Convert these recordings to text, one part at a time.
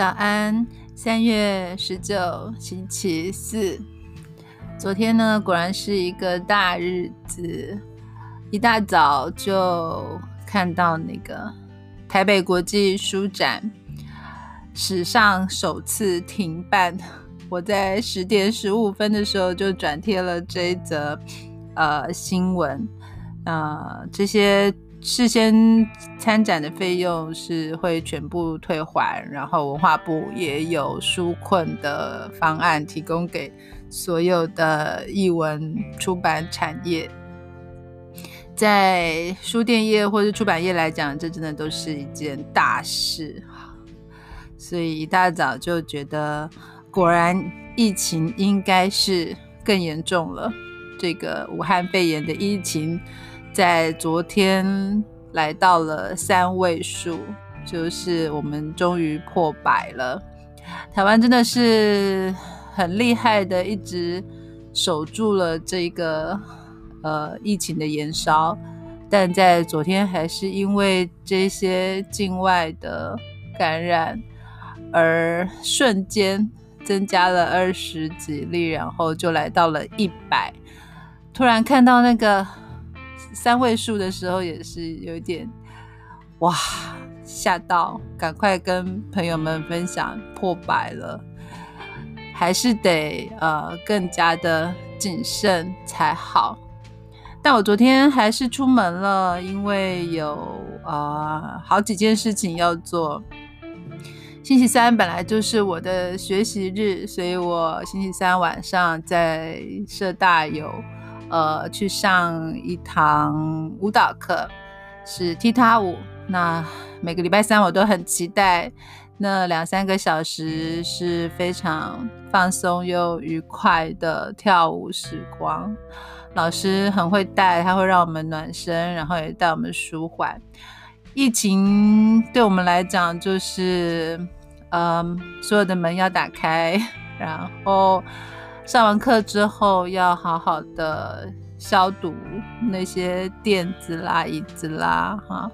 早安，三月十九，星期四。昨天呢，果然是一个大日子。一大早就看到那个台北国际书展史上首次停办。我在十点十五分的时候就转贴了这一则呃新闻。呃，这些。事先参展的费用是会全部退还，然后文化部也有纾困的方案提供给所有的译文出版产业。在书店业或者出版业来讲，这真的都是一件大事。所以一大早就觉得，果然疫情应该是更严重了。这个武汉肺炎的疫情。在昨天来到了三位数，就是我们终于破百了。台湾真的是很厉害的，一直守住了这个呃疫情的延烧，但在昨天还是因为这些境外的感染而瞬间增加了二十几例，然后就来到了一百。突然看到那个。三位数的时候也是有点哇吓到，赶快跟朋友们分享破百了，还是得呃更加的谨慎才好。但我昨天还是出门了，因为有呃好几件事情要做。星期三本来就是我的学习日，所以我星期三晚上在社大有。呃，去上一堂舞蹈课，是踢踏舞。那每个礼拜三我都很期待，那两三个小时是非常放松又愉快的跳舞时光。老师很会带，他会让我们暖身，然后也带我们舒缓。疫情对我们来讲，就是嗯，所有的门要打开，然后。上完课之后，要好好的消毒那些垫子啦、椅子啦，哈。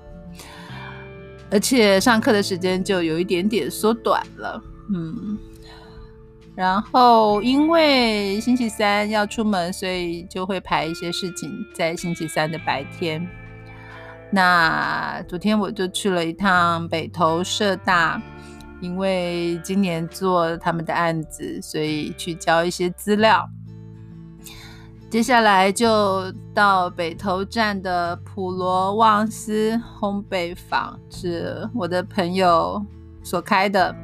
而且上课的时间就有一点点缩短了，嗯。然后因为星期三要出门，所以就会排一些事情在星期三的白天。那昨天我就去了一趟北投社大。因为今年做他们的案子，所以去交一些资料。接下来就到北投站的普罗旺斯烘焙坊，是我的朋友所开的。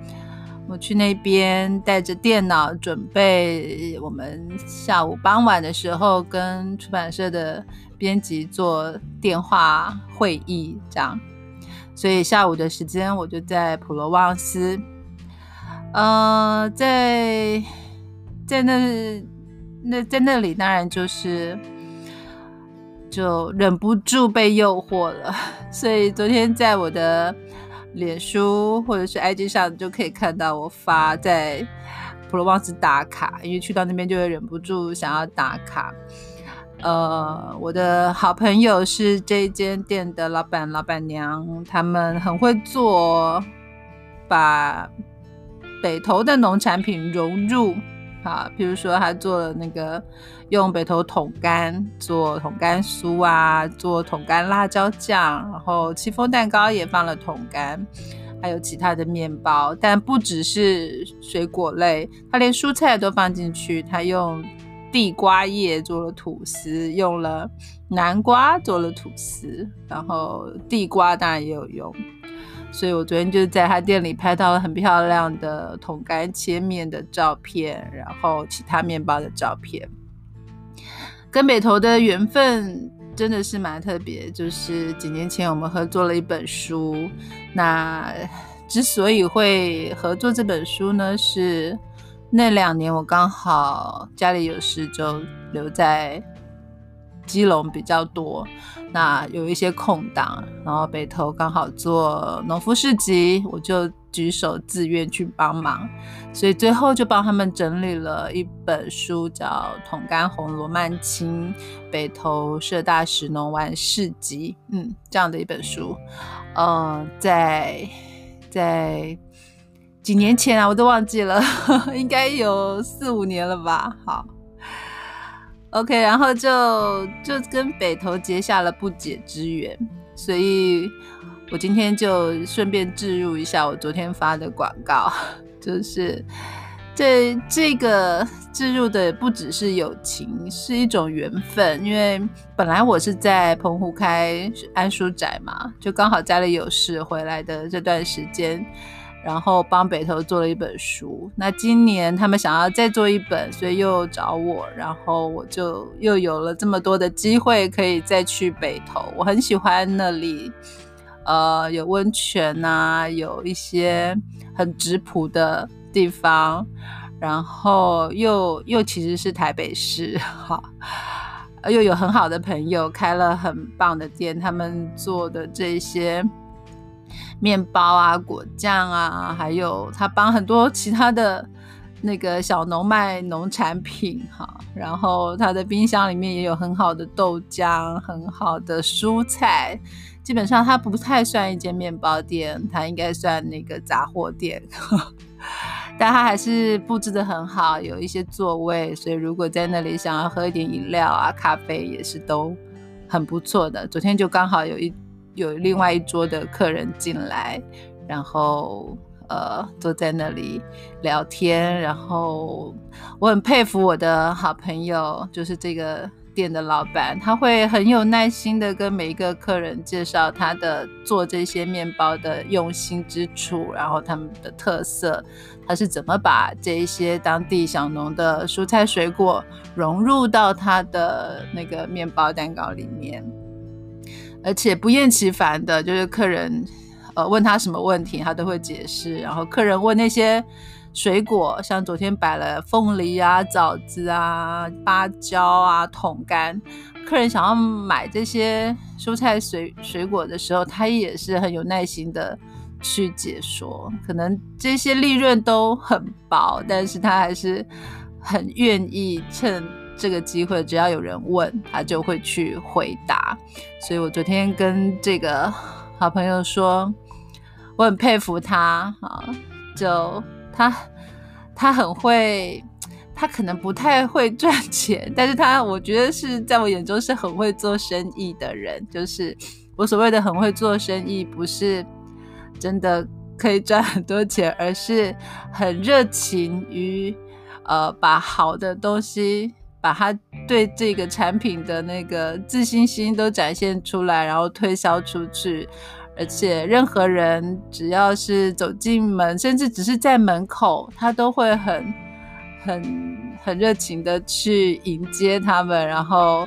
我去那边带着电脑，准备我们下午傍晚的时候跟出版社的编辑做电话会议，这样。所以下午的时间，我就在普罗旺斯，呃，在在那那在那里，当然就是就忍不住被诱惑了。所以昨天在我的脸书或者是 IG 上，就可以看到我发在普罗旺斯打卡，因为去到那边就会忍不住想要打卡。呃，我的好朋友是这间店的老板、老板娘，他们很会做，把北投的农产品融入啊，比如说他做了那个用北投桶干做桶干酥啊，做桶干辣椒酱，然后戚风蛋糕也放了桶干，还有其他的面包，但不只是水果类，他连蔬菜都放进去，他用。地瓜叶做了吐司，用了南瓜做了吐司，然后地瓜当然也有用，所以我昨天就在他店里拍到了很漂亮的桶干切面的照片，然后其他面包的照片。跟北投的缘分真的是蛮特别，就是几年前我们合作了一本书，那之所以会合作这本书呢，是。那两年我刚好家里有事，就留在基隆比较多。那有一些空档，然后北投刚好做农夫市集，我就举手自愿去帮忙。所以最后就帮他们整理了一本书，叫《桶干红罗曼青北投社大石农玩市集》。嗯，这样的一本书，呃，在在。几年前啊，我都忘记了，应该有四五年了吧。好，OK，然后就就跟北投结下了不解之缘，所以我今天就顺便置入一下我昨天发的广告，就是这这个置入的不只是友情，是一种缘分，因为本来我是在澎湖开安书宅嘛，就刚好家里有事回来的这段时间。然后帮北投做了一本书，那今年他们想要再做一本，所以又找我，然后我就又有了这么多的机会可以再去北投。我很喜欢那里，呃，有温泉啊，有一些很质朴的地方，然后又又其实是台北市，哈，又有很好的朋友开了很棒的店，他们做的这些。面包啊，果酱啊，还有他帮很多其他的那个小农卖农产品哈，然后他的冰箱里面也有很好的豆浆，很好的蔬菜，基本上它不太算一间面包店，它应该算那个杂货店，但它还是布置的很好，有一些座位，所以如果在那里想要喝一点饮料啊，咖啡也是都很不错的。昨天就刚好有一。有另外一桌的客人进来，然后呃坐在那里聊天，然后我很佩服我的好朋友，就是这个店的老板，他会很有耐心的跟每一个客人介绍他的做这些面包的用心之处，然后他们的特色，他是怎么把这一些当地小农的蔬菜水果融入到他的那个面包蛋糕里面。而且不厌其烦的，就是客人，呃，问他什么问题，他都会解释。然后客人问那些水果，像昨天摆了凤梨啊、枣子啊、芭蕉啊、桶干，客人想要买这些蔬菜水水果的时候，他也是很有耐心的去解说。可能这些利润都很薄，但是他还是很愿意趁。这个机会，只要有人问他，就会去回答。所以我昨天跟这个好朋友说，我很佩服他啊，就他他很会，他可能不太会赚钱，但是他我觉得是在我眼中是很会做生意的人。就是我所谓的很会做生意，不是真的可以赚很多钱，而是很热情于呃把好的东西。把他对这个产品的那个自信心都展现出来，然后推销出去，而且任何人只要是走进门，甚至只是在门口，他都会很、很、很热情的去迎接他们，然后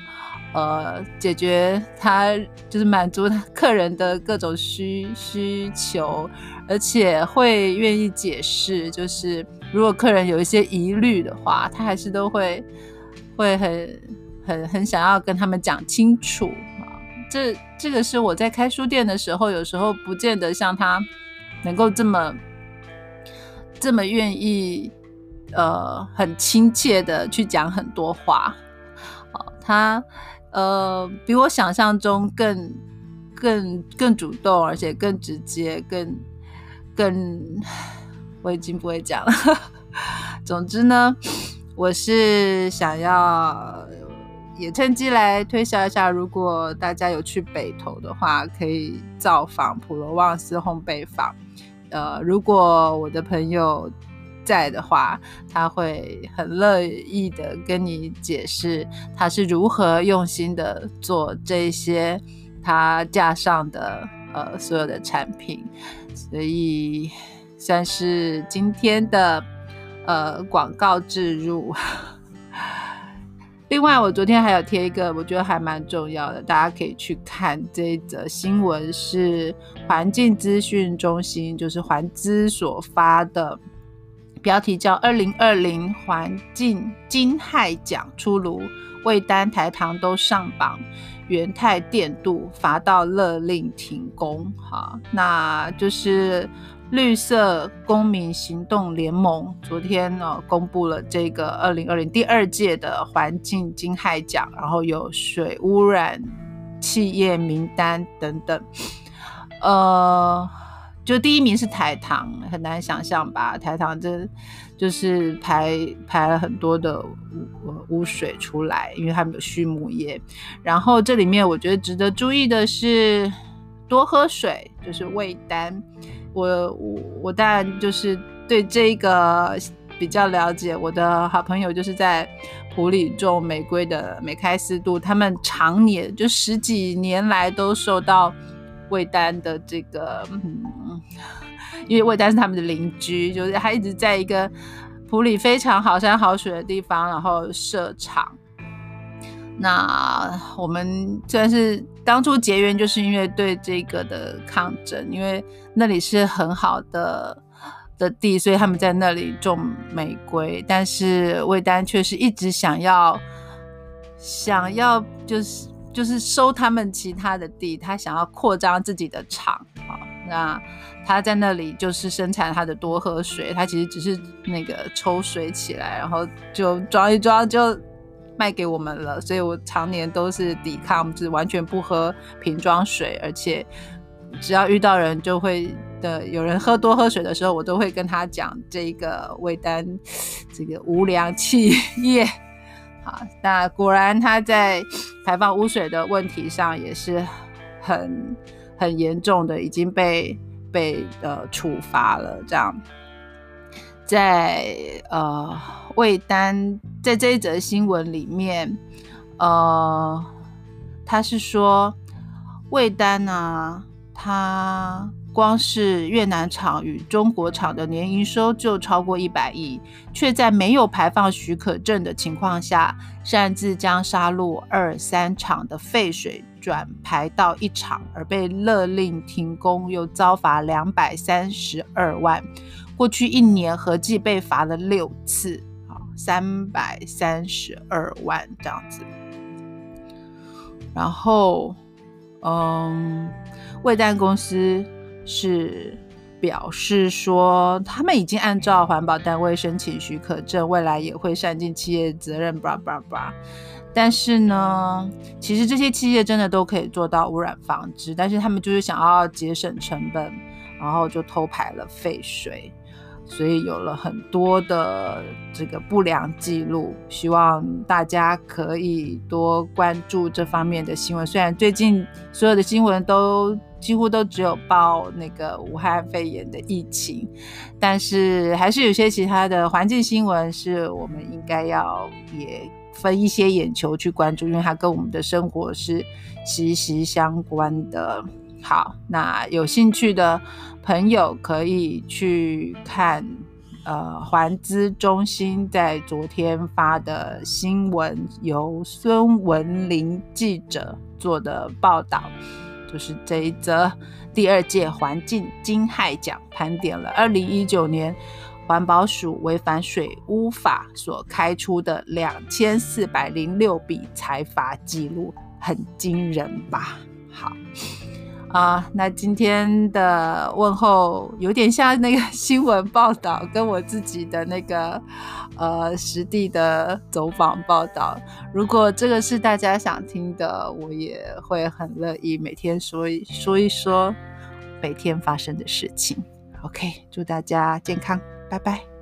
呃解决他就是满足他客人的各种需需求，而且会愿意解释，就是如果客人有一些疑虑的话，他还是都会。会很很很想要跟他们讲清楚啊，这这个是我在开书店的时候，有时候不见得像他能够这么这么愿意，呃，很亲切的去讲很多话。他呃比我想象中更更更主动，而且更直接，更更我已经不会讲了。总之呢。我是想要也趁机来推销一下，如果大家有去北投的话，可以造访普罗旺斯烘焙坊。呃，如果我的朋友在的话，他会很乐意的跟你解释他是如何用心的做这些他架上的呃所有的产品，所以算是今天的。呃，广告植入。另外，我昨天还有贴一个，我觉得还蛮重要的，大家可以去看这一则新闻，是环境资讯中心，就是环资所发的，标题叫《二零二零环境金害奖出炉，魏丹台糖都上榜，元泰电镀罚到勒令停工》。哈，那就是。绿色公民行动联盟昨天呢公布了这个二零二零第二届的环境金害奖，然后有水污染企业名单等等。呃，就第一名是台糖，很难想象吧？台糖这就是排排了很多的污污水出来，因为他们有畜牧业。然后这里面我觉得值得注意的是多喝水，就是味丹。我我我当然就是对这个比较了解。我的好朋友就是在普里种玫瑰的梅开四度，他们常年就十几年来都受到。魏丹的这个，嗯，因为魏丹是他们的邻居，就是他一直在一个普里非常好山好水的地方，然后设厂。那我们虽然是当初结缘，就是因为对这个的抗争，因为那里是很好的的地，所以他们在那里种玫瑰。但是魏丹却是一直想要，想要就是。就是收他们其他的地，他想要扩张自己的厂啊。那他在那里就是生产他的多喝水，他其实只是那个抽水起来，然后就装一装就卖给我们了。所以我常年都是抵抗，就是完全不喝瓶装水，而且只要遇到人就会的有人喝多喝水的时候，我都会跟他讲这个味丹这个无良企业。好，那果然他在排放污水的问题上也是很很严重的，已经被被呃处罚了。这样，在呃魏丹在这一则新闻里面，呃，他是说魏丹呢，他。光是越南厂与中国厂的年营收就超过一百亿，却在没有排放许可证的情况下，擅自将沙鹿二三厂的废水转排到一厂，而被勒令停工，又遭罚两百三十二万。过去一年合计被罚了六次，啊，三百三十二万这样子。然后，嗯，味丹公司。是表示说，他们已经按照环保单位申请许可证，未来也会善尽企业责任，叭叭叭。但是呢，其实这些企业真的都可以做到污染防治，但是他们就是想要节省成本，然后就偷排了废水。所以有了很多的这个不良记录，希望大家可以多关注这方面的新闻。虽然最近所有的新闻都几乎都只有报那个武汉肺炎的疫情，但是还是有些其他的环境新闻是我们应该要也分一些眼球去关注，因为它跟我们的生活是息息相关的。好，那有兴趣的朋友可以去看，呃，环资中心在昨天发的新闻，由孙文林记者做的报道，就是这一则第二届环境金害奖，盘点了二零一九年环保署违反水污法所开出的两千四百零六笔财罚记录，很惊人吧？好。啊，那今天的问候有点像那个新闻报道，跟我自己的那个呃实地的走访报道。如果这个是大家想听的，我也会很乐意每天说一说一说每天发生的事情。OK，祝大家健康，拜拜。